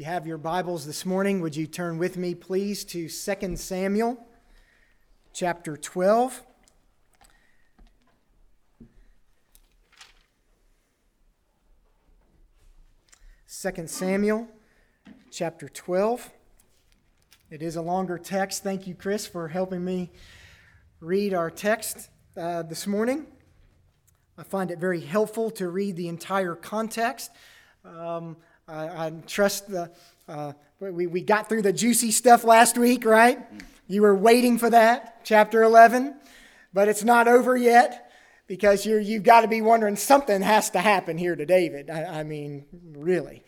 you have your Bibles this morning, would you turn with me, please, to 2 Samuel chapter 12? Second Samuel chapter 12. It is a longer text. Thank you, Chris, for helping me read our text uh, this morning. I find it very helpful to read the entire context. Um, I, I, trust the. Uh, we, we got through the juicy stuff last week, right? You were waiting for that, chapter 11, but it's not over yet because you you've got to be wondering something has to happen here to David. I, I mean, really.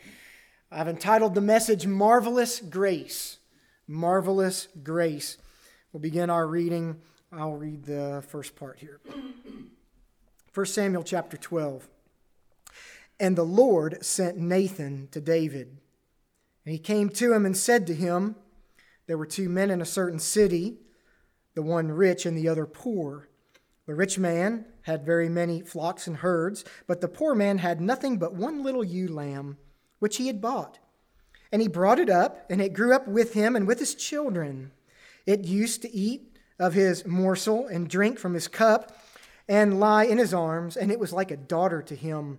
I've entitled the message Marvelous Grace. Marvelous Grace. We'll begin our reading. I'll read the first part here. 1 Samuel chapter 12. And the Lord sent Nathan to David. And he came to him and said to him, There were two men in a certain city, the one rich and the other poor. The rich man had very many flocks and herds, but the poor man had nothing but one little ewe lamb, which he had bought. And he brought it up, and it grew up with him and with his children. It used to eat of his morsel and drink from his cup and lie in his arms, and it was like a daughter to him.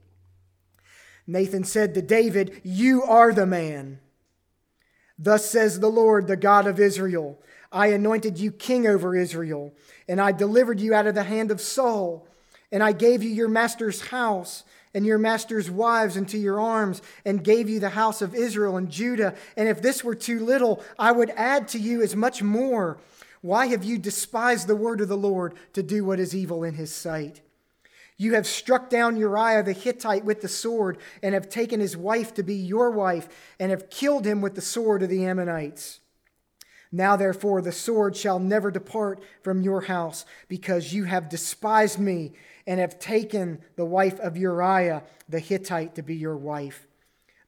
Nathan said to David, You are the man. Thus says the Lord, the God of Israel I anointed you king over Israel, and I delivered you out of the hand of Saul, and I gave you your master's house and your master's wives into your arms, and gave you the house of Israel and Judah. And if this were too little, I would add to you as much more. Why have you despised the word of the Lord to do what is evil in his sight? You have struck down Uriah the Hittite with the sword, and have taken his wife to be your wife, and have killed him with the sword of the Ammonites. Now, therefore, the sword shall never depart from your house, because you have despised me, and have taken the wife of Uriah the Hittite to be your wife.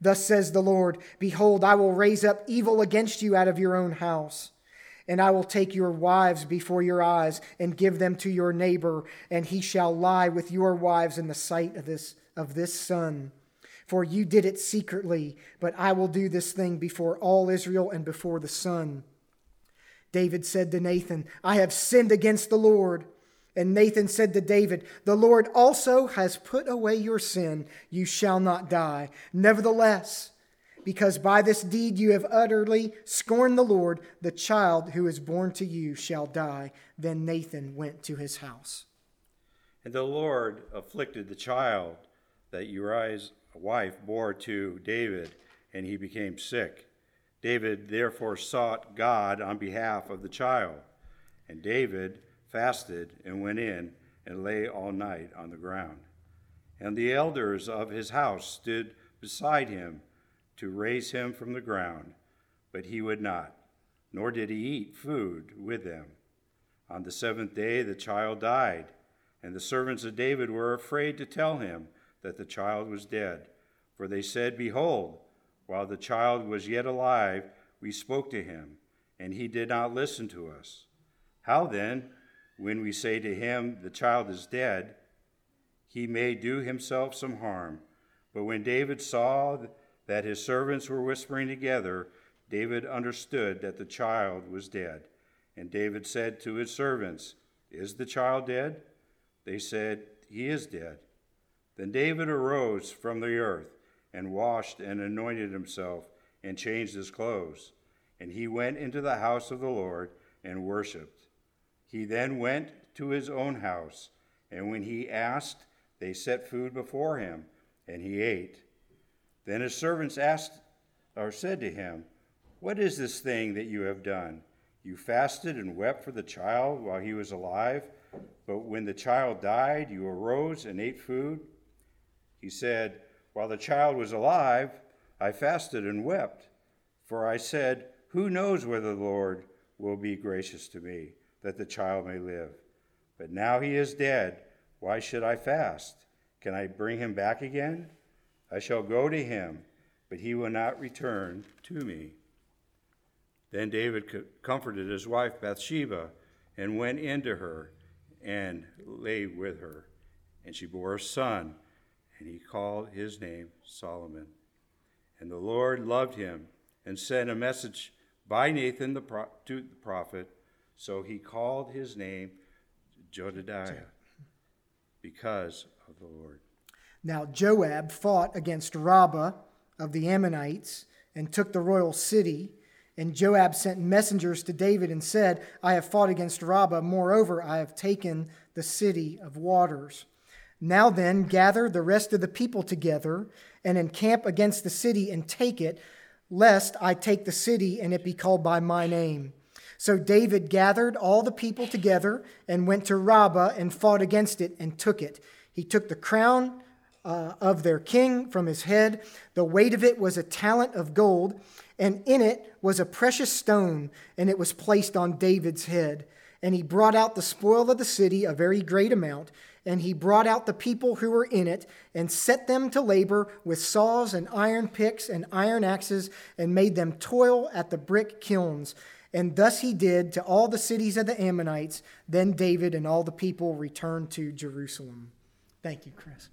Thus says the Lord Behold, I will raise up evil against you out of your own house and I will take your wives before your eyes and give them to your neighbor, and he shall lie with your wives in the sight of this, of this son. For you did it secretly, but I will do this thing before all Israel and before the sun. David said to Nathan, I have sinned against the Lord. And Nathan said to David, The Lord also has put away your sin. You shall not die. Nevertheless, because by this deed you have utterly scorned the Lord, the child who is born to you shall die. Then Nathan went to his house. And the Lord afflicted the child that Uriah's wife bore to David, and he became sick. David therefore sought God on behalf of the child. And David fasted and went in and lay all night on the ground. And the elders of his house stood beside him to raise him from the ground, but he would not, nor did he eat food with them. On the seventh day the child died, and the servants of David were afraid to tell him that the child was dead. For they said, Behold, while the child was yet alive, we spoke to him, and he did not listen to us. How then, when we say to him, The child is dead, he may do himself some harm? But when David saw that his servants were whispering together, David understood that the child was dead. And David said to his servants, Is the child dead? They said, He is dead. Then David arose from the earth and washed and anointed himself and changed his clothes. And he went into the house of the Lord and worshiped. He then went to his own house, and when he asked, they set food before him, and he ate. Then his servants asked or said to him, What is this thing that you have done? You fasted and wept for the child while he was alive, but when the child died, you arose and ate food? He said, While the child was alive, I fasted and wept, for I said, Who knows whether the Lord will be gracious to me, that the child may live? But now he is dead. Why should I fast? Can I bring him back again? I shall go to him, but he will not return to me. Then David comforted his wife Bathsheba and went into her and lay with her. And she bore a son, and he called his name Solomon. And the Lord loved him and sent a message by Nathan the pro- to the prophet. So he called his name Jedidiah because of the Lord. Now Joab fought against Rabbah of the Ammonites and took the royal city. And Joab sent messengers to David and said, I have fought against Rabbah. Moreover, I have taken the city of waters. Now then, gather the rest of the people together and encamp against the city and take it, lest I take the city and it be called by my name. So David gathered all the people together and went to Rabbah and fought against it and took it. He took the crown uh, of their king from his head. The weight of it was a talent of gold, and in it was a precious stone, and it was placed on David's head. And he brought out the spoil of the city, a very great amount and he brought out the people who were in it and set them to labor with saws and iron picks and iron axes and made them toil at the brick kilns. And thus he did to all the cities of the Ammonites. Then David and all the people returned to Jerusalem. Thank you, Chris.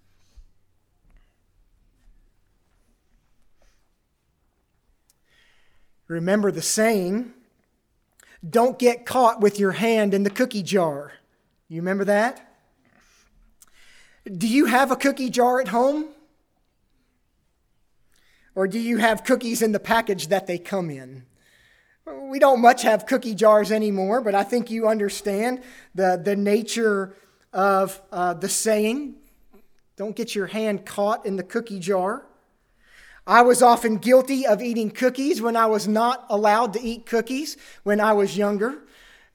Remember the saying don't get caught with your hand in the cookie jar. You remember that? Do you have a cookie jar at home? Or do you have cookies in the package that they come in? We don't much have cookie jars anymore, but I think you understand the, the nature of uh, the saying don't get your hand caught in the cookie jar. I was often guilty of eating cookies when I was not allowed to eat cookies when I was younger.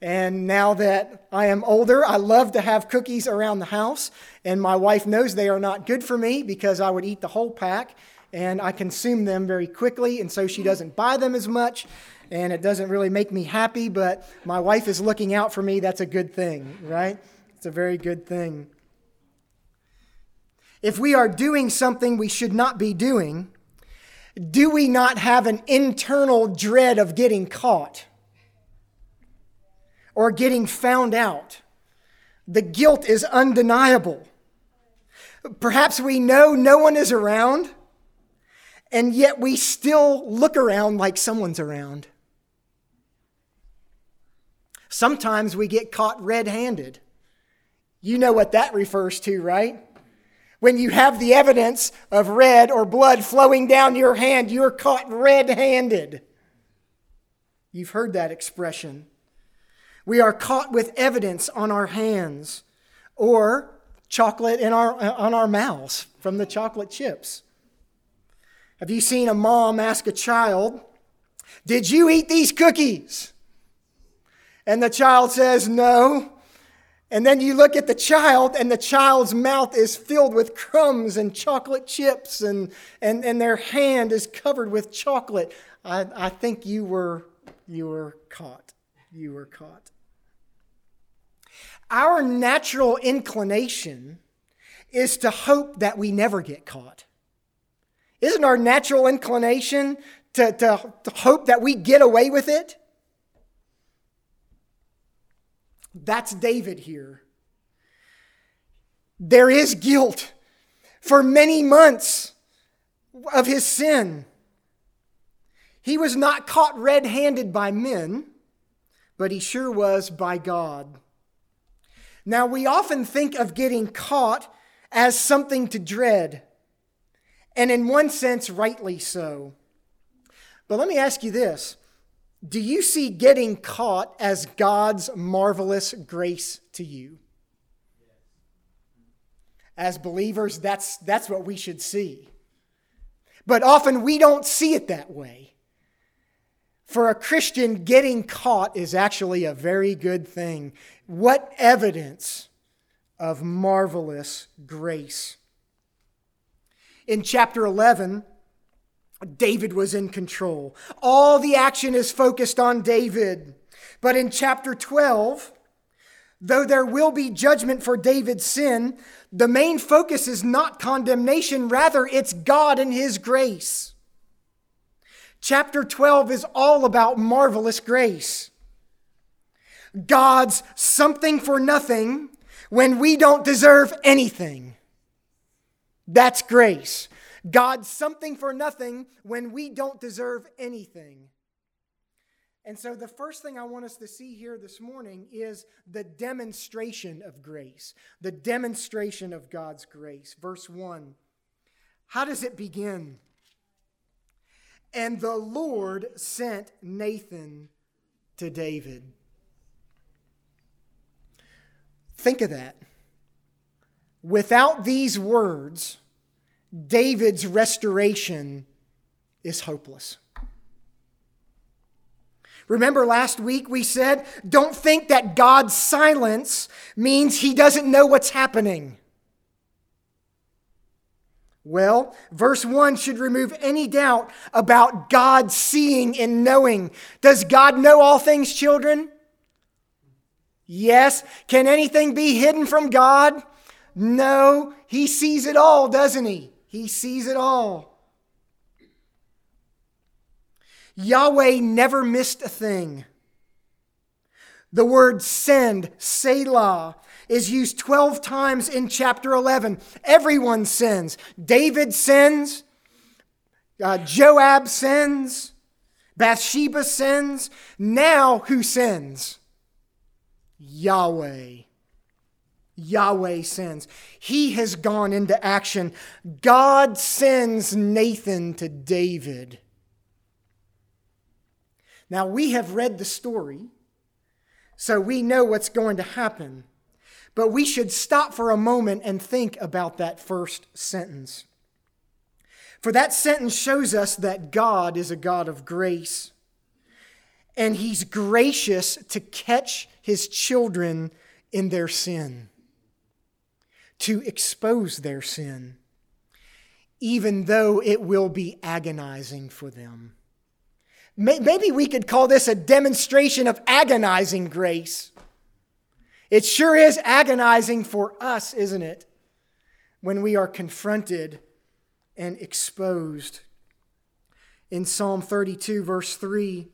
And now that I am older, I love to have cookies around the house. And my wife knows they are not good for me because I would eat the whole pack and I consume them very quickly. And so she doesn't buy them as much. And it doesn't really make me happy, but my wife is looking out for me. That's a good thing, right? It's a very good thing. If we are doing something we should not be doing, do we not have an internal dread of getting caught? or getting found out. The guilt is undeniable. Perhaps we know no one is around, and yet we still look around like someone's around. Sometimes we get caught red handed. You know what that refers to, right? When you have the evidence of red or blood flowing down your hand, you're caught red handed. You've heard that expression. We are caught with evidence on our hands or chocolate in our, on our mouths from the chocolate chips. Have you seen a mom ask a child, Did you eat these cookies? And the child says, No. And then you look at the child, and the child's mouth is filled with crumbs and chocolate chips, and, and, and their hand is covered with chocolate. I, I think you were, you were caught. You were caught. Our natural inclination is to hope that we never get caught. Isn't our natural inclination to, to, to hope that we get away with it? That's David here. There is guilt for many months of his sin. He was not caught red handed by men, but he sure was by God. Now, we often think of getting caught as something to dread, and in one sense, rightly so. But let me ask you this Do you see getting caught as God's marvelous grace to you? As believers, that's, that's what we should see. But often we don't see it that way. For a Christian, getting caught is actually a very good thing. What evidence of marvelous grace. In chapter 11, David was in control. All the action is focused on David. But in chapter 12, though there will be judgment for David's sin, the main focus is not condemnation, rather, it's God and His grace. Chapter 12 is all about marvelous grace. God's something for nothing when we don't deserve anything. That's grace. God's something for nothing when we don't deserve anything. And so, the first thing I want us to see here this morning is the demonstration of grace, the demonstration of God's grace. Verse 1. How does it begin? And the Lord sent Nathan to David. Think of that. Without these words, David's restoration is hopeless. Remember last week we said, don't think that God's silence means he doesn't know what's happening. Well, verse 1 should remove any doubt about God seeing and knowing. Does God know all things, children? Yes. Can anything be hidden from God? No. He sees it all, doesn't he? He sees it all. Yahweh never missed a thing. The word send, shalach, is used 12 times in chapter 11. Everyone sins. David sins. Uh, Joab sins. Bathsheba sins. Now, who sins? Yahweh. Yahweh sends. He has gone into action. God sends Nathan to David. Now, we have read the story, so we know what's going to happen. But we should stop for a moment and think about that first sentence. For that sentence shows us that God is a God of grace, and He's gracious to catch His children in their sin to expose their sin, even though it will be agonizing for them. Maybe we could call this a demonstration of agonizing grace. It sure is agonizing for us, isn't it? When we are confronted and exposed. In Psalm 32, verse 3,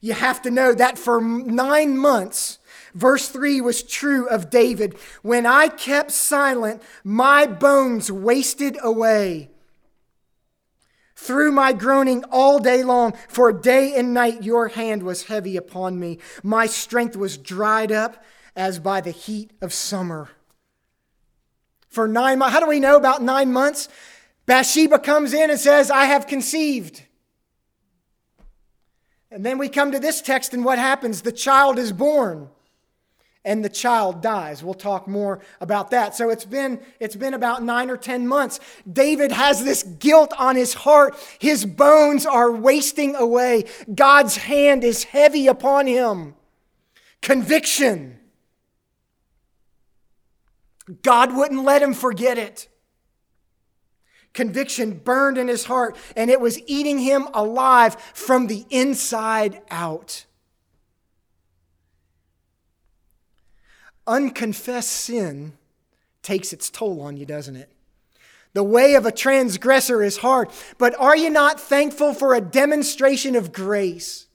you have to know that for nine months, verse 3 was true of David. When I kept silent, my bones wasted away. Through my groaning all day long, for day and night your hand was heavy upon me. My strength was dried up as by the heat of summer. For nine months, how do we know about nine months? Bathsheba comes in and says, I have conceived. And then we come to this text, and what happens? The child is born and the child dies. We'll talk more about that. So it's been it's been about 9 or 10 months. David has this guilt on his heart. His bones are wasting away. God's hand is heavy upon him. Conviction. God wouldn't let him forget it. Conviction burned in his heart, and it was eating him alive from the inside out. Unconfessed sin takes its toll on you, doesn't it? The way of a transgressor is hard, but are you not thankful for a demonstration of grace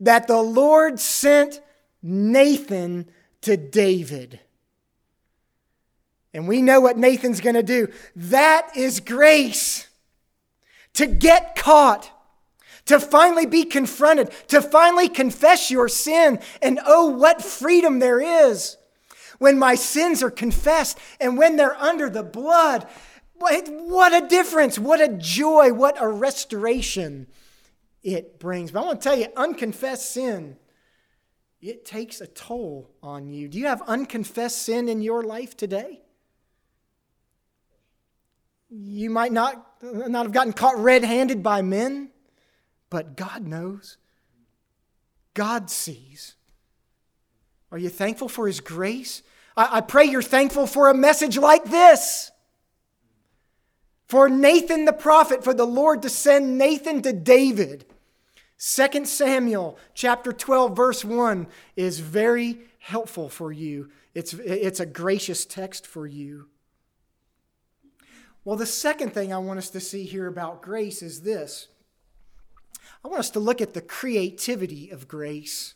that the Lord sent Nathan to David? And we know what Nathan's going to do. That is grace. To get caught, to finally be confronted, to finally confess your sin. And oh, what freedom there is when my sins are confessed and when they're under the blood. What a difference, what a joy, what a restoration it brings. But I want to tell you, unconfessed sin, it takes a toll on you. Do you have unconfessed sin in your life today? You might not, not have gotten caught red handed by men, but God knows. God sees. Are you thankful for His grace? I, I pray you're thankful for a message like this. for Nathan the prophet, for the Lord to send Nathan to David. 2 Samuel chapter 12, verse 1 is very helpful for you. It's, it's a gracious text for you. Well, the second thing I want us to see here about grace is this I want us to look at the creativity of grace.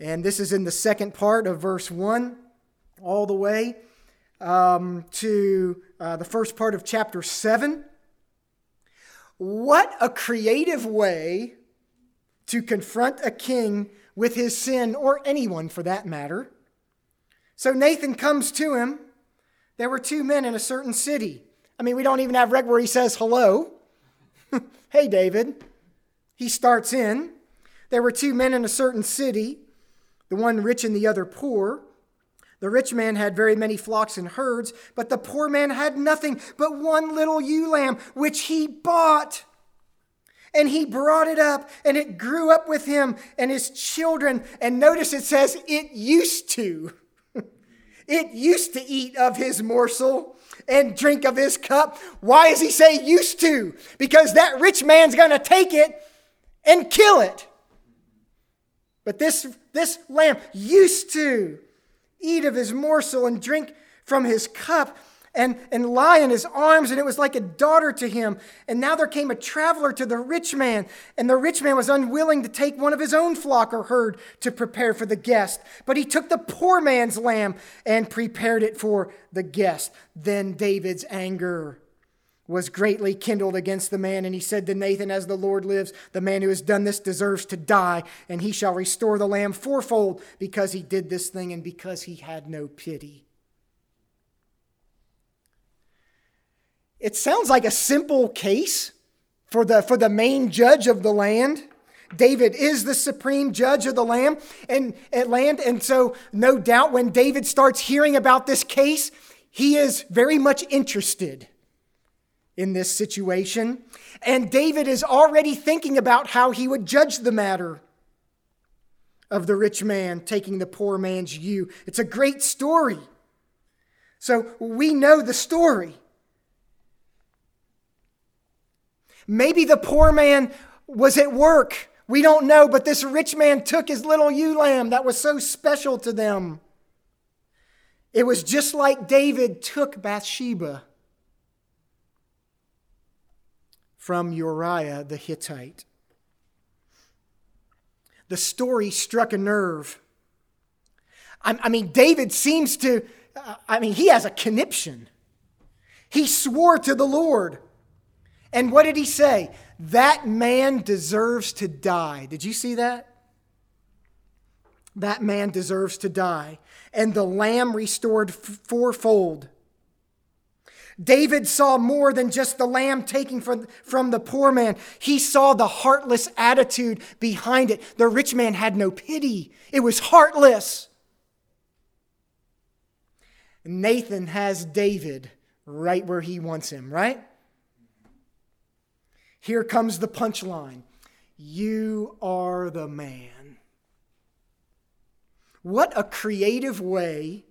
And this is in the second part of verse 1, all the way um, to uh, the first part of chapter 7. What a creative way to confront a king with his sin, or anyone for that matter. So Nathan comes to him. There were two men in a certain city. I mean, we don't even have reg where he says hello. Hey, David. He starts in. There were two men in a certain city, the one rich and the other poor. The rich man had very many flocks and herds, but the poor man had nothing but one little ewe lamb, which he bought. And he brought it up, and it grew up with him and his children. And notice it says it used to. it used to eat of his morsel and drink of his cup. Why does he say used to? Because that rich man's going to take it and kill it. But this, this lamb used to eat of his morsel and drink from his cup and, and lie in his arms, and it was like a daughter to him. And now there came a traveler to the rich man, and the rich man was unwilling to take one of his own flock or herd to prepare for the guest. But he took the poor man's lamb and prepared it for the guest. Then David's anger was greatly kindled against the man, and he said to Nathan, As the Lord lives, the man who has done this deserves to die, and he shall restore the lamb fourfold because he did this thing and because he had no pity. It sounds like a simple case for the, for the main judge of the land. David is the supreme judge of the land and, and land. And so, no doubt, when David starts hearing about this case, he is very much interested in this situation. And David is already thinking about how he would judge the matter of the rich man taking the poor man's ewe. It's a great story. So we know the story. Maybe the poor man was at work. We don't know, but this rich man took his little ewe lamb that was so special to them. It was just like David took Bathsheba from Uriah the Hittite. The story struck a nerve. I, mean, David seems to, uh, I mean, he has a conniption. He swore to the Lord. And what did he say? That man deserves to die. Did you see that? That man deserves to die. And the lamb restored fourfold. David saw more than just the lamb taking from, from the poor man. He saw the heartless attitude behind it. The rich man had no pity, it was heartless. Nathan has David right where he wants him, right? Here comes the punchline You are the man. What a creative way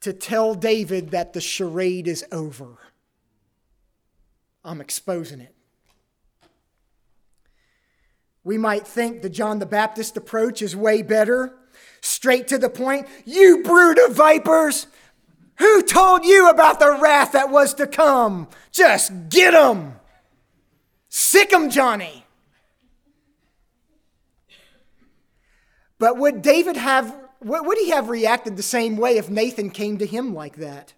to tell David that the charade is over. I'm exposing it. We might think the John the Baptist approach is way better. Straight to the point. You brood of vipers! Who told you about the wrath that was to come? Just get them! Sick 'em, Johnny. But would David have, would he have reacted the same way if Nathan came to him like that?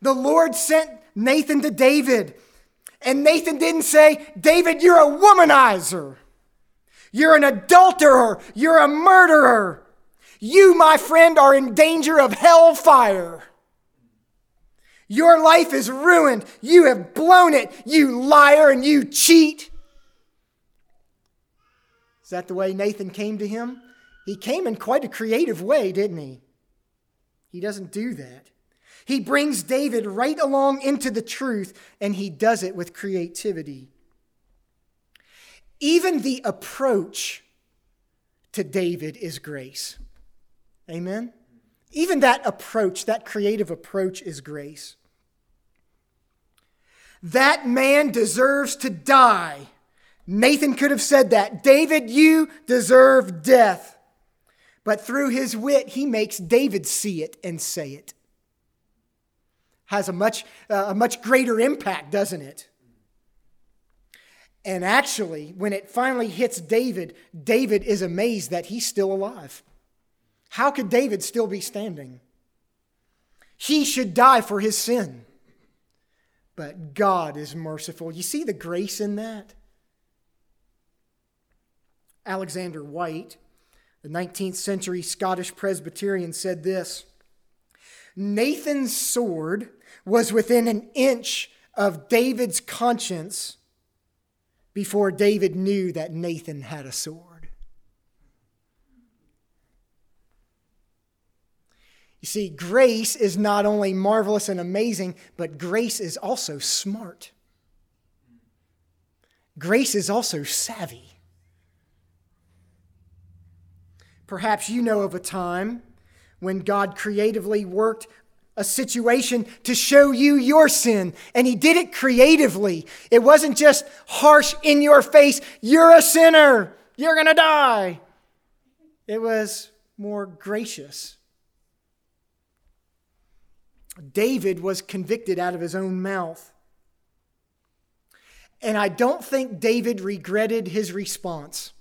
The Lord sent Nathan to David, and Nathan didn't say, David, you're a womanizer. You're an adulterer. You're a murderer. You, my friend, are in danger of hellfire. Your life is ruined. You have blown it, you liar and you cheat. Is that the way Nathan came to him? He came in quite a creative way, didn't he? He doesn't do that. He brings David right along into the truth, and he does it with creativity. Even the approach to David is grace. Amen? Even that approach, that creative approach, is grace. That man deserves to die. Nathan could have said that. David, you deserve death. But through his wit, he makes David see it and say it. Has a much, uh, a much greater impact, doesn't it? And actually, when it finally hits David, David is amazed that he's still alive. How could David still be standing? He should die for his sin. But God is merciful. You see the grace in that? Alexander Whyte, the 19th century Scottish Presbyterian, said this Nathan's sword was within an inch of David's conscience before David knew that Nathan had a sword. You see, grace is not only marvelous and amazing, but grace is also smart. Grace is also savvy. Perhaps you know of a time when God creatively worked a situation to show you your sin. And he did it creatively. It wasn't just harsh in your face, you're a sinner, you're to die. It was more gracious. David was convicted out of his own mouth. And I don't think David regretted his response.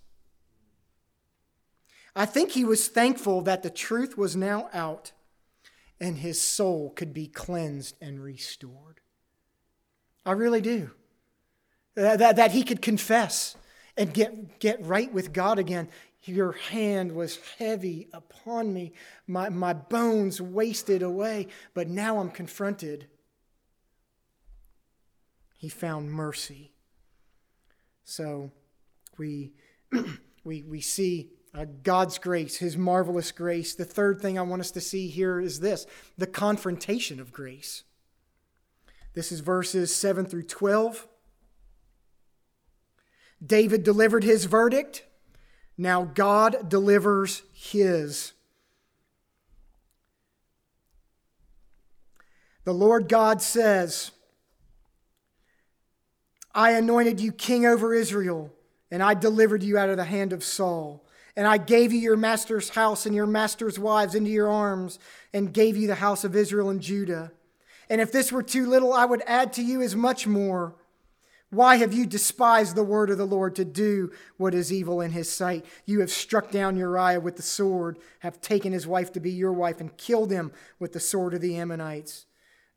I think he was thankful that the truth was now out and his soul could be cleansed and restored. I really do. That, that, that he could confess and get, get right with God again. Your hand was heavy upon me, my, my bones wasted away, but now I'm confronted. He found mercy. So we, we, we see uh, God's grace, His marvelous grace. The third thing I want us to see here is this the confrontation of grace. This is verses 7 through 12. David delivered his verdict. Now God delivers his. The Lord God says, I anointed you king over Israel, and I delivered you out of the hand of Saul. And I gave you your master's house and your master's wives into your arms, and gave you the house of Israel and Judah. And if this were too little, I would add to you as much more. Why have you despised the word of the Lord to do what is evil in his sight? You have struck down Uriah with the sword, have taken his wife to be your wife, and killed him with the sword of the Ammonites.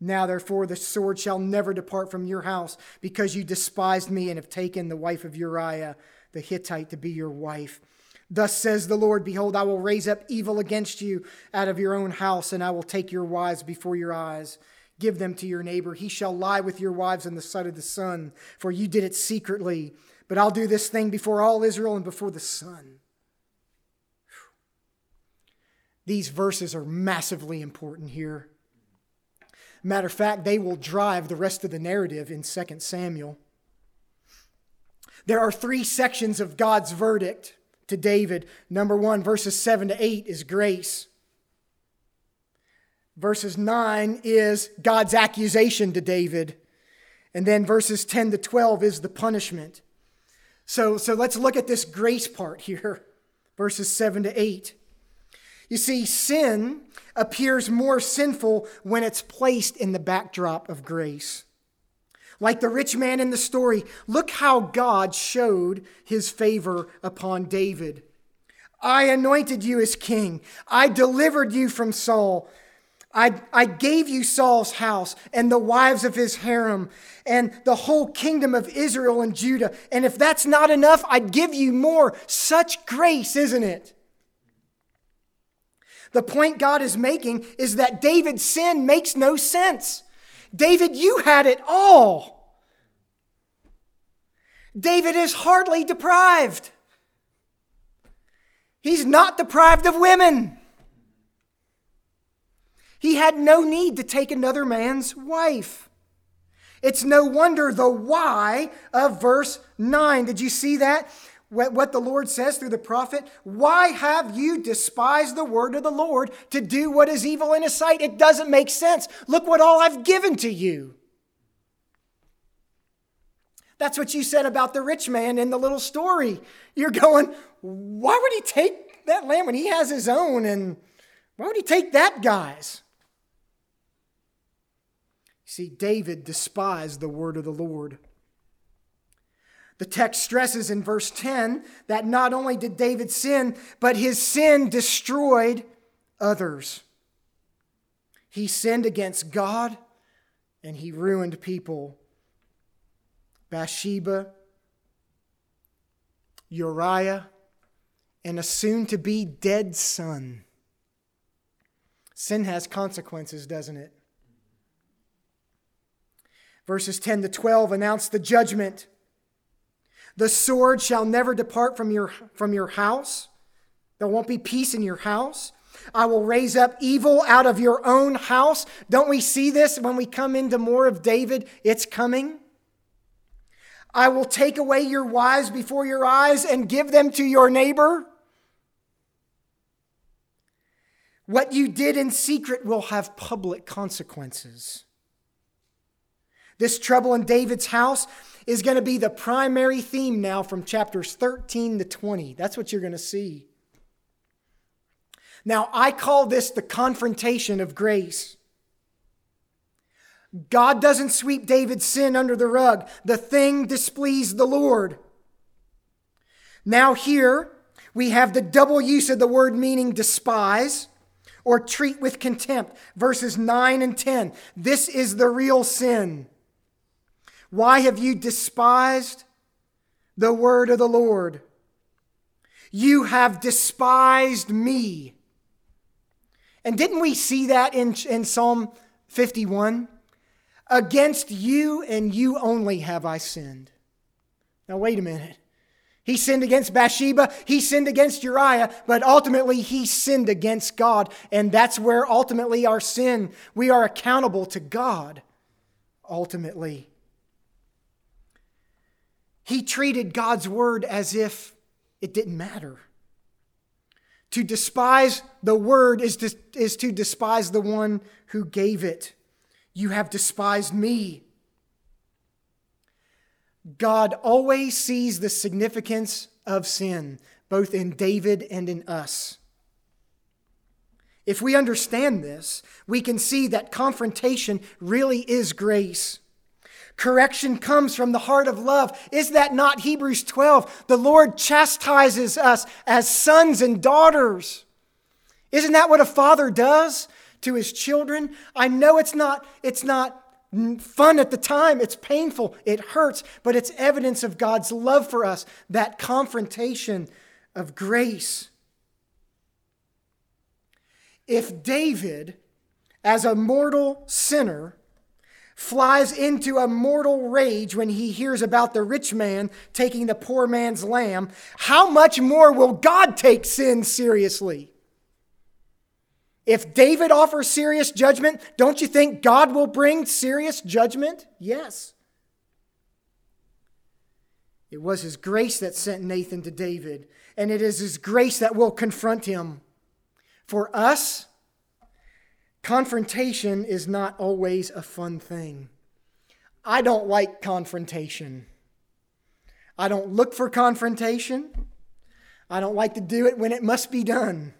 Now, therefore, the sword shall never depart from your house, because you despised me and have taken the wife of Uriah the Hittite to be your wife. Thus says the Lord Behold, I will raise up evil against you out of your own house, and I will take your wives before your eyes. Give them to your neighbor. He shall lie with your wives in the sight of the sun, for you did it secretly. But I'll do this thing before all Israel and before the sun. These verses are massively important here. Matter of fact, they will drive the rest of the narrative in 2 Samuel. There are three sections of God's verdict to David. Number one, verses 7 to 8 is grace. Verses 9 is God's accusation to David. And then verses 10 to 12 is the punishment. So, so let's look at this grace part here, verses 7 to 8. You see, sin appears more sinful when it's placed in the backdrop of grace. Like the rich man in the story, look how God showed his favor upon David. I anointed you as king. I delivered you from Saul. I, I gave you Saul's house and the wives of his harem and the whole kingdom of Israel and Judah. And if that's not enough, I'd give you more. Such grace, isn't it? The point God is making is that David's sin makes no sense. David, you had it all. David is hardly deprived. He's not deprived of women. He had no need to take another man's wife. It's no wonder the why of verse 9. Did you see that? What the Lord says through the prophet? Why have you despised the word of the Lord to do what is evil in his sight? It doesn't make sense. Look what all I've given to you. That's what you said about the rich man in the little story. You're going, why would he take that lamb when he has his own? And why would he take that guy's? See, David despised the word of the Lord. The text stresses in verse 10 that not only did David sin, but his sin destroyed others. He sinned against God and he ruined people. Bathsheba, Uriah, and a soon to be dead son. Sin has consequences, doesn't it? Verses 10 to 12 announce the judgment. The sword shall never depart from your, from your house. There won't be peace in your house. I will raise up evil out of your own house. Don't we see this when we come into more of David? It's coming. I will take away your wives before your eyes and give them to your neighbor. What you did in secret will have public consequences. This trouble in David's house is going to be the primary theme now from chapters 13 to 20. That's what you're going to see. Now, I call this the confrontation of grace. God doesn't sweep David's sin under the rug. The thing displeased the Lord. Now, here we have the double use of the word meaning despise or treat with contempt. Verses 9 and 10. This is the real sin. Why have you despised the word of the Lord? You have despised me. And didn't we see that in, in Psalm 51? Against you and you only have I sinned. Now, wait a minute. He sinned against Bathsheba, he sinned against Uriah, but ultimately he sinned against God. And that's where ultimately our sin, we are accountable to God, ultimately. He treated God's word as if it didn't matter. To despise the word is to, is to despise the one who gave it. You have despised me. God always sees the significance of sin, both in David and in us. If we understand this, we can see that confrontation really is grace. Correction comes from the heart of love. Is that not Hebrews 12? The Lord chastises us as sons and daughters. Isn't that what a father does to his children? I know it's not it's not fun at the time. It's painful. It hurts, but it's evidence of God's love for us, that confrontation of grace. If David as a mortal sinner flies into a mortal rage when he hears about the rich man taking the poor man's lamb, how much more will God take sin seriously? If David offers serious judgment, don't you think God will bring serious judgment? Yes. It was his grace that sent Nathan to David, and it is his grace that will confront him. For us, Confrontation is not always a fun thing. I don't like confrontation. I don't look for confrontation. I don't like to do it when it must be done.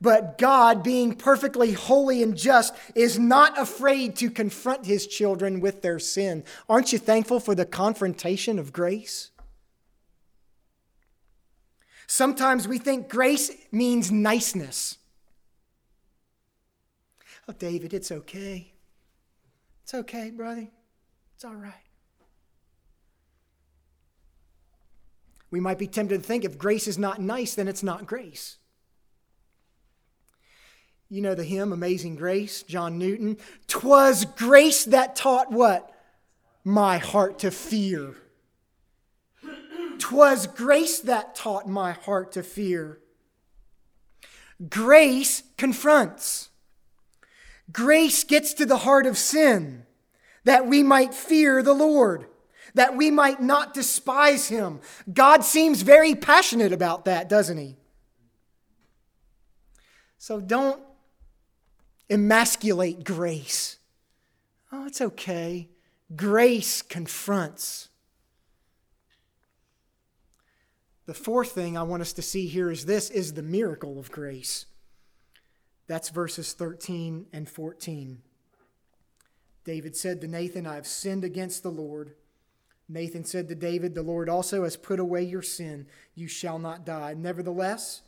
But God, being perfectly holy and just, is not afraid to confront his children with their sin. Aren't you thankful for the confrontation of grace? Sometimes we think grace means niceness. Oh, David, it's okay. It's okay, brother. It's all right. We might be tempted to think if grace is not nice, then it's not grace. You know the hymn, Amazing Grace, John Newton. Twas grace that taught what? My heart to fear. Twas grace that taught my heart to fear. Grace confronts. Grace gets to the heart of sin that we might fear the Lord, that we might not despise him. God seems very passionate about that, doesn't he? So don't emasculate grace. Oh, it's okay. Grace confronts. The fourth thing I want us to see here is this is the miracle of grace. That's verses 13 and 14. David said to Nathan, I have sinned against the Lord. Nathan said to David, The Lord also has put away your sin. You shall not die. Nevertheless,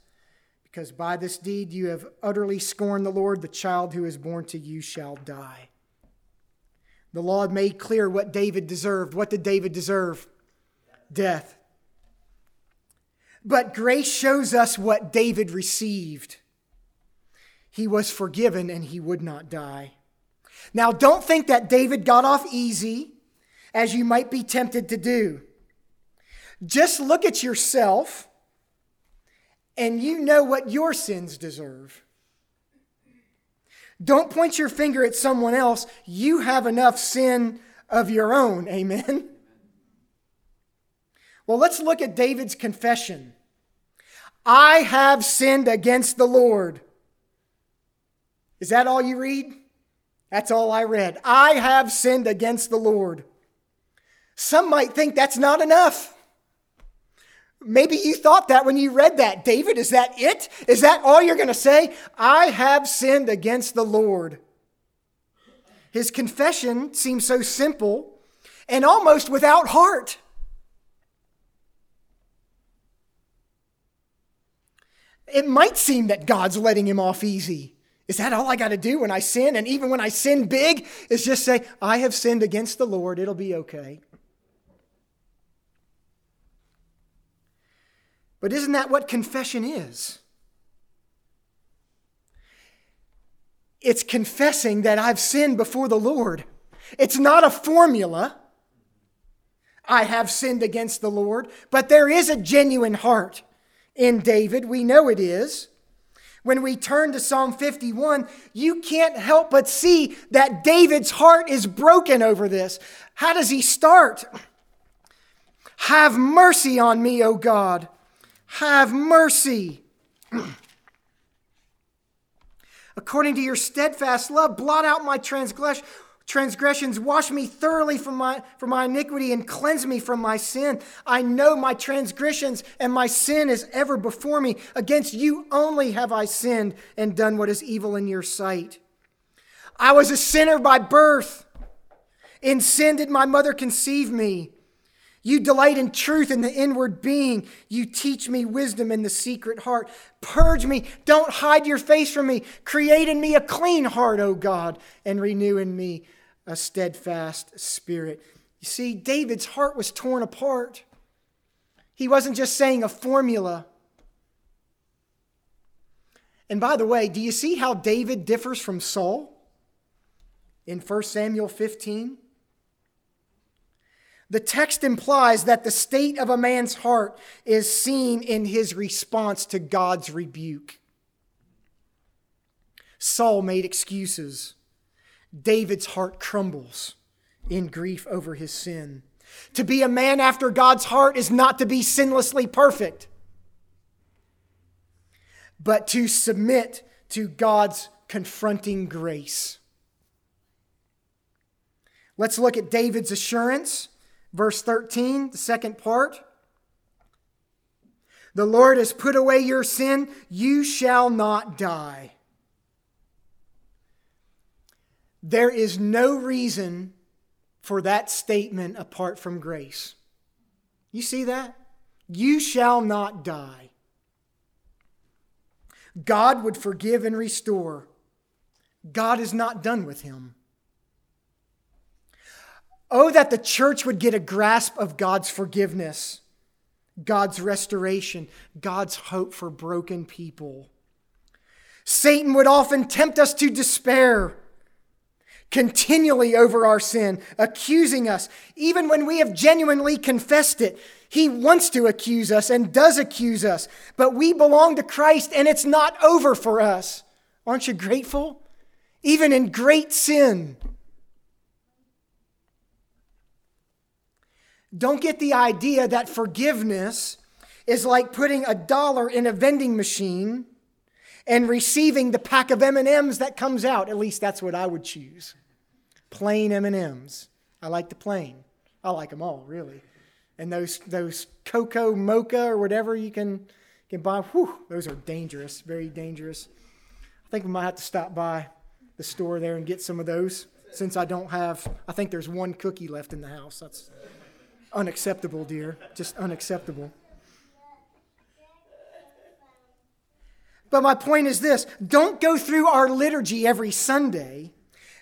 because by this deed you have utterly scorned the Lord, the child who is born to you shall die. The law made clear what David deserved. What did David deserve? Death. But grace shows us what David received. He was forgiven and he would not die. Now, don't think that David got off easy, as you might be tempted to do. Just look at yourself and you know what your sins deserve. Don't point your finger at someone else. You have enough sin of your own. Amen. Well, let's look at David's confession. I have sinned against the Lord. Is that all you read? That's all I read. I have sinned against the Lord. Some might think that's not enough. Maybe you thought that when you read that. David, is that it? Is that all you're going to say? I have sinned against the Lord. His confession seems so simple and almost without heart. It might seem that God's letting him off easy. Is that all I got to do when I sin? And even when I sin big, is just say, I have sinned against the Lord. It'll be okay. But isn't that what confession is? It's confessing that I've sinned before the Lord. It's not a formula. I have sinned against the Lord, but there is a genuine heart in David. We know it is. When we turn to Psalm 51, you can't help but see that David's heart is broken over this. How does he start? Have mercy on me, O God, have mercy. According to your steadfast love, blot out my transgressions, wash me thoroughly from my, from my iniquity, and cleanse me from my sin. I know my transgressions, and my sin is ever before me. Against you only have I sinned and done what is evil in your sight. I was a sinner by birth. In sin did my mother conceive me. You delight in truth in the inward being. You teach me wisdom in the secret heart. Purge me. Don't hide your face from me. Create in me a clean heart, O God, and renew in me a steadfast spirit. You see, David's heart was torn apart. He wasn't just saying a formula. And by the way, do you see how David differs from Saul in 1 Samuel 15? The text implies that the state of a man's heart is seen in his response to God's rebuke. Saul made excuses. David's heart crumbles in grief over his sin. To be a man after God's heart is not to be sinlessly perfect, but to submit to God's confronting grace. Let's look at David's assurance Verse 13, the second part. The Lord has put away your sin, you shall not die. There is no reason for that statement apart from grace. You see that? You shall not die. God would forgive and restore. God is not done with him. Oh, that the church would get a grasp of God's forgiveness, God's restoration, God's hope for broken people. Satan would often tempt us to despair continually over our sin, accusing us, even when we have genuinely confessed it. He wants to accuse us and does accuse us, but we belong to Christ and it's not over for us. Aren't you grateful? Even in great sin. Don't get the idea that forgiveness is like putting a dollar in a vending machine and receiving the pack of M&Ms that comes out. At least that's what I would choose. Plain M&Ms. I like the plain. I like them all, really. And those those cocoa mocha or whatever you can can buy, whew, those are dangerous, very dangerous. I think we might have to stop by the store there and get some of those since I don't have, I think there's one cookie left in the house. That's unacceptable, dear. Just unacceptable. But my point is this don't go through our liturgy every Sunday,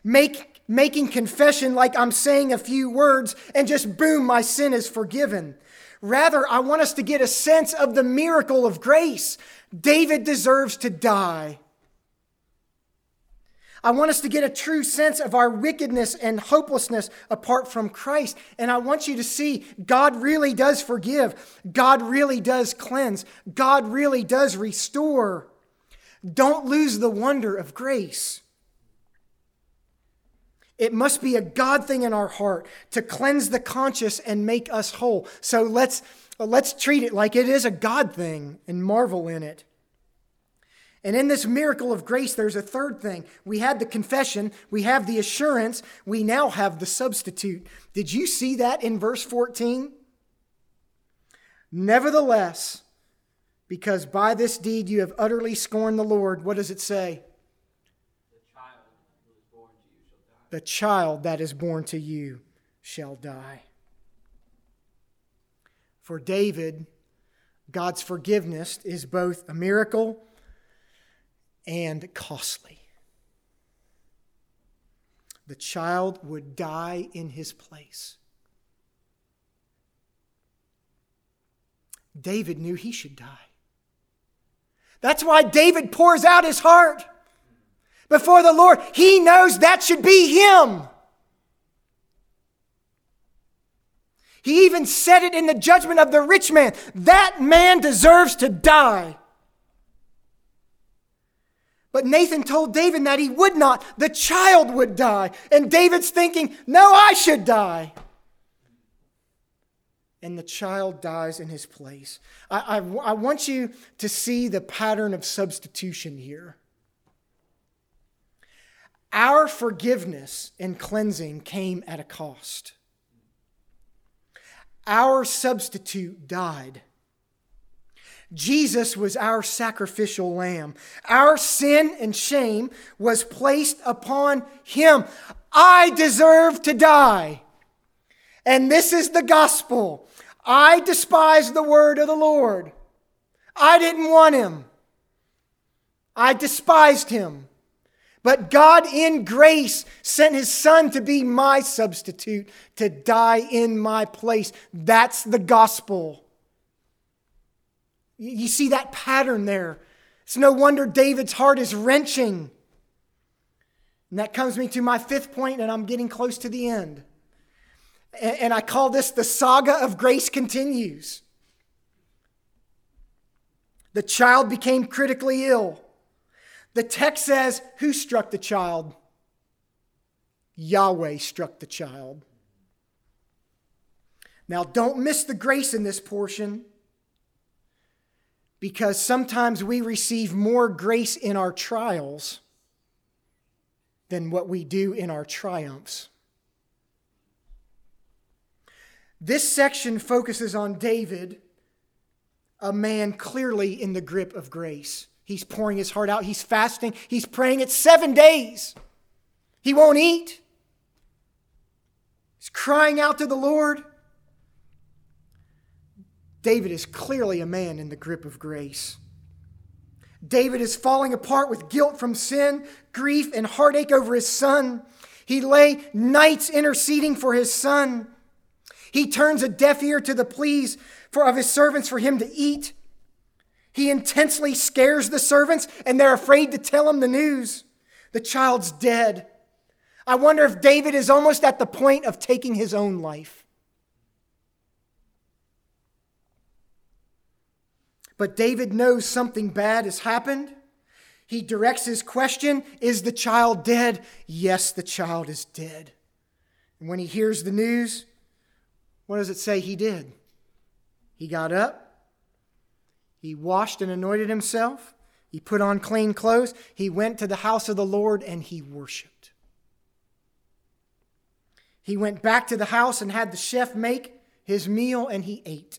make, making confession like I'm saying a few words, and just boom, my sin is forgiven. Rather, I want us to get a sense of the miracle of grace. David deserves to die. I want us to get a true sense of our wickedness and hopelessness apart from Christ. And I want you to see God really does forgive, God really does cleanse, God really does restore. Don't lose the wonder of grace. It must be a God thing in our heart to cleanse the conscious and make us whole. So let's, let's treat it like it is a God thing and marvel in it. And in this miracle of grace, there's a third thing. We had the confession, we have the assurance, we now have the substitute. Did you see that in verse 14? Nevertheless, because by this deed you have utterly scorned the Lord, what does it say? The child that is born to you shall die. For David, God's forgiveness is both a miracle and costly. The child would die in his place. David knew he should die. That's why David pours out his heart before the Lord. He knows that should be him. He even said it in the judgment of the rich man. That man deserves to die. But Nathan told David that he would not. The child would die. And David's thinking, no, I should die. And the child dies in his place. I, I, I want you to see the pattern of substitution here. Our forgiveness and cleansing came at a cost. Our substitute died. Jesus was our sacrificial lamb. Our sin and shame was placed upon him. I deserve to die. And this is the gospel. I despise the word of the Lord. I didn't want him. I despised him. But God, in grace, sent his son to be my substitute, to die in my place. That's the gospel. You see that pattern there. It's no wonder David's heart is wrenching. And that comes me to my fifth point, and I'm getting close to the end. And I call this the saga of grace continues. The child became critically ill. The text says, Who struck the child? Yahweh struck the child. Now, don't miss the grace in this portion because sometimes we receive more grace in our trials than what we do in our triumphs. This section focuses on David, a man clearly in the grip of grace. He's pouring his heart out, he's fasting, he's praying. It's seven days. He won't eat. He's crying out to the Lord. David is clearly a man in the grip of grace. David is falling apart with guilt from sin, grief, and heartache over his son. He lay nights interceding for his son. He turns a deaf ear to the pleas for, of his servants for him to eat. He intensely scares the servants, and they're afraid to tell him the news. The child's dead. I wonder if David is almost at the point of taking his own life. But David knows something bad has happened. He directs his question Is the child dead? Yes, the child is dead. And when he hears the news, what does it say he did? He got up, he washed and anointed himself, he put on clean clothes, he went to the house of the Lord, and he worshiped. He went back to the house and had the chef make his meal, and he ate.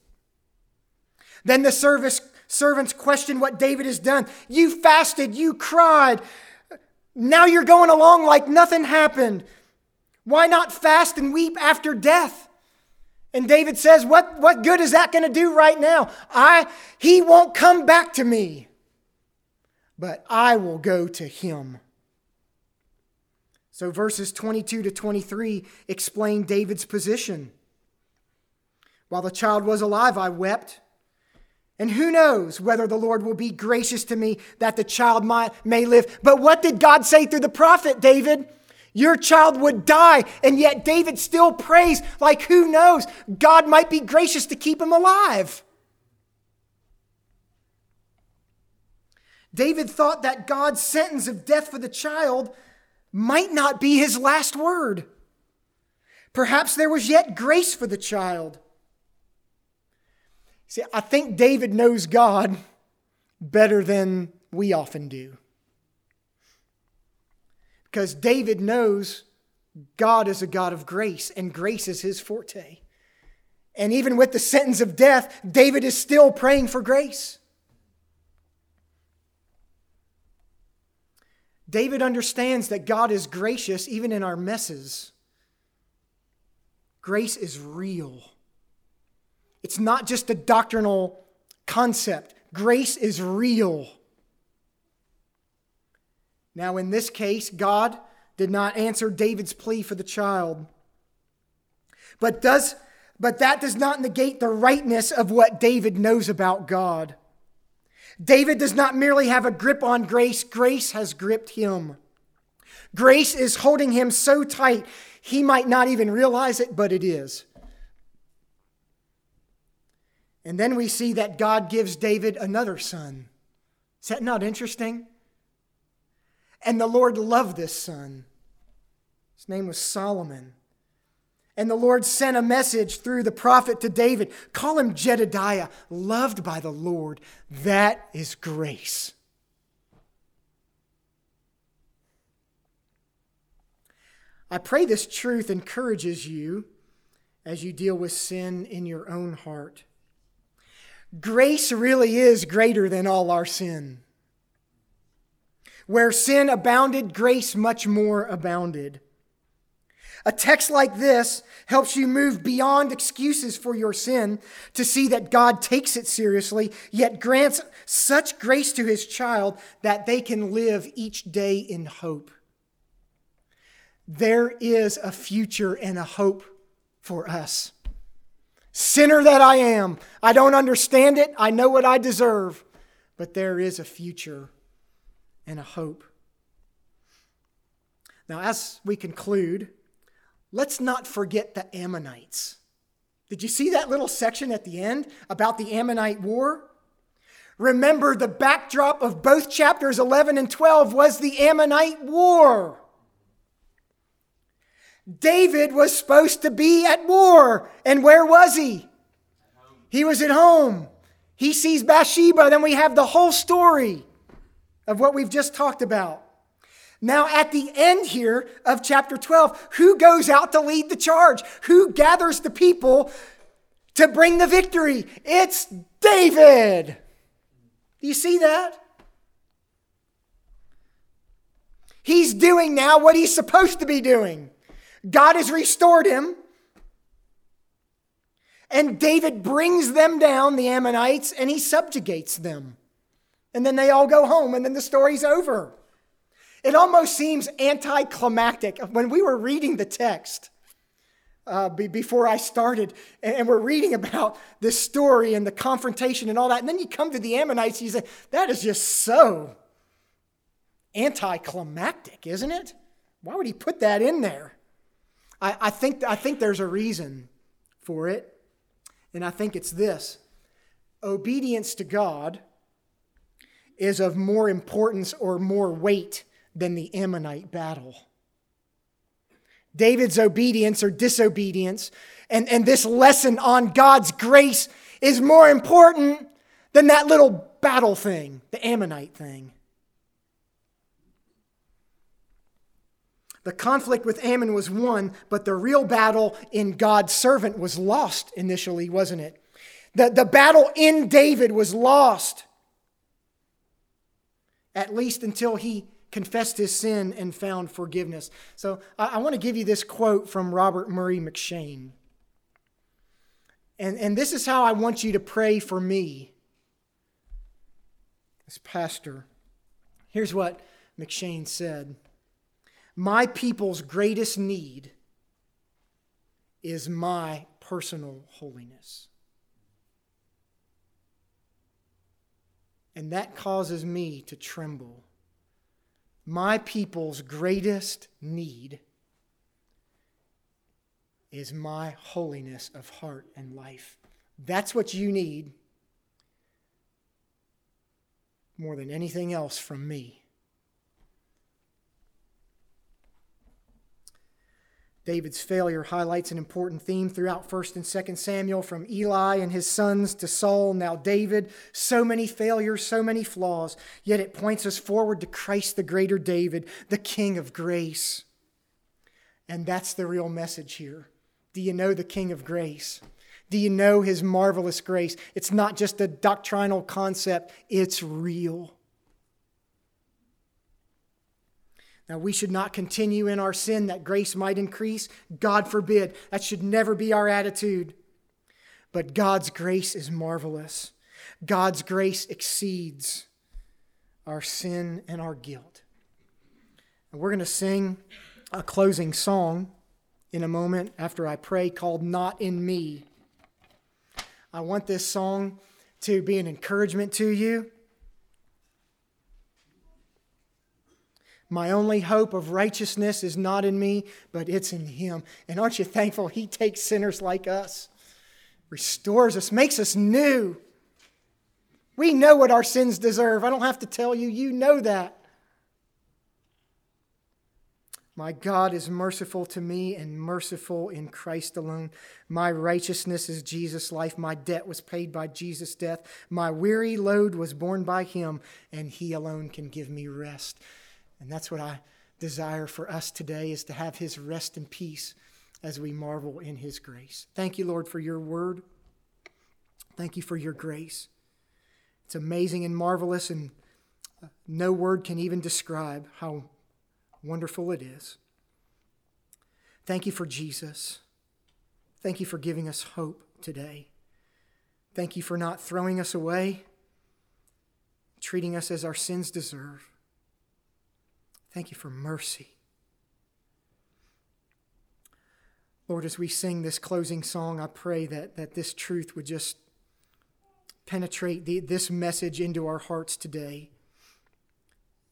Then the service, servants questioned what David has done. You fasted, you cried. Now you're going along like nothing happened. Why not fast and weep after death? And David says, What, what good is that going to do right now? I, he won't come back to me, but I will go to him. So verses 22 to 23 explain David's position. While the child was alive, I wept. And who knows whether the Lord will be gracious to me that the child might, may live. But what did God say through the prophet, David? Your child would die, and yet David still prays, like who knows? God might be gracious to keep him alive. David thought that God's sentence of death for the child might not be his last word. Perhaps there was yet grace for the child. See, I think David knows God better than we often do. Because David knows God is a God of grace, and grace is his forte. And even with the sentence of death, David is still praying for grace. David understands that God is gracious even in our messes. Grace is real. It's not just a doctrinal concept, grace is real. Now, in this case, God did not answer David's plea for the child. But, does, but that does not negate the rightness of what David knows about God. David does not merely have a grip on grace, grace has gripped him. Grace is holding him so tight, he might not even realize it, but it is. And then we see that God gives David another son. Is that not interesting? And the Lord loved this son. His name was Solomon. And the Lord sent a message through the prophet to David call him Jedediah, loved by the Lord. That is grace. I pray this truth encourages you as you deal with sin in your own heart. Grace really is greater than all our sin. Where sin abounded, grace much more abounded. A text like this helps you move beyond excuses for your sin to see that God takes it seriously, yet grants such grace to his child that they can live each day in hope. There is a future and a hope for us. Sinner that I am, I don't understand it, I know what I deserve, but there is a future and a hope. Now, as we conclude, let's not forget the Ammonites. Did you see that little section at the end about the Ammonite War? Remember, the backdrop of both chapters 11 and 12 was the Ammonite War. David was supposed to be at war, and where was he? He was at home. He sees Bathsheba, then we have the whole story of what we've just talked about. Now, at the end here of chapter 12, who goes out to lead the charge? Who gathers the people to bring the victory? It's David. Do you see that? He's doing now what he's supposed to be doing. God has restored him. And David brings them down, the Ammonites, and he subjugates them. And then they all go home, and then the story's over. It almost seems anticlimactic. When we were reading the text uh, before I started, and we're reading about this story and the confrontation and all that, and then you come to the Ammonites, you say, that is just so anticlimactic, isn't it? Why would he put that in there? I, I, think, I think there's a reason for it, and I think it's this obedience to God is of more importance or more weight than the Ammonite battle. David's obedience or disobedience and, and this lesson on God's grace is more important than that little battle thing, the Ammonite thing. The conflict with Ammon was won, but the real battle in God's servant was lost initially, wasn't it? The, the battle in David was lost, at least until he confessed his sin and found forgiveness. So I, I want to give you this quote from Robert Murray M'Cheyne. And, and this is how I want you to pray for me as pastor. Here's what M'Cheyne said My people's greatest need is my personal holiness. And that causes me to tremble. My people's greatest need is my holiness of heart and life. That's what you need more than anything else from me. David's failure highlights an important theme throughout 1st and 2nd Samuel from Eli and his sons to Saul, now David. So many failures, so many flaws, yet it points us forward to Christ, the greater David, the King of grace. And that's the real message here. Do you know the King of grace? Do you know his marvelous grace? It's not just a doctrinal concept, it's real. Now, we should not continue in our sin that grace might increase. God forbid. That should never be our attitude. But God's grace is marvelous. God's grace exceeds our sin and our guilt. And we're going to sing a closing song in a moment after I pray called Not in Me. I want this song to be an encouragement to you. My only hope of righteousness is not in me, but it's in Him. And aren't you thankful He takes sinners like us, restores us, makes us new? We know what our sins deserve. I don't have to tell you, you know that. My God is merciful to me and merciful in Christ alone. My righteousness is Jesus' life. My debt was paid by Jesus' death. My weary load was borne by him, and he alone can give me rest. And that's what I desire for us today is to have his rest and peace as we marvel in his grace. Thank you, Lord, for your word. Thank you for your grace. It's amazing and marvelous, and uh, no word can even describe how wonderful it is. Thank you for Jesus. Thank you for giving us hope today. Thank you for not throwing us away, treating us as our sins deserve. Thank you for mercy. Lord, as we sing this closing song, I pray that, that this truth would just penetrate the, this message into our hearts today.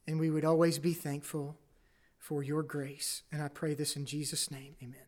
And we would always be thankful for your grace. And I pray this in Jesus' name. Amen.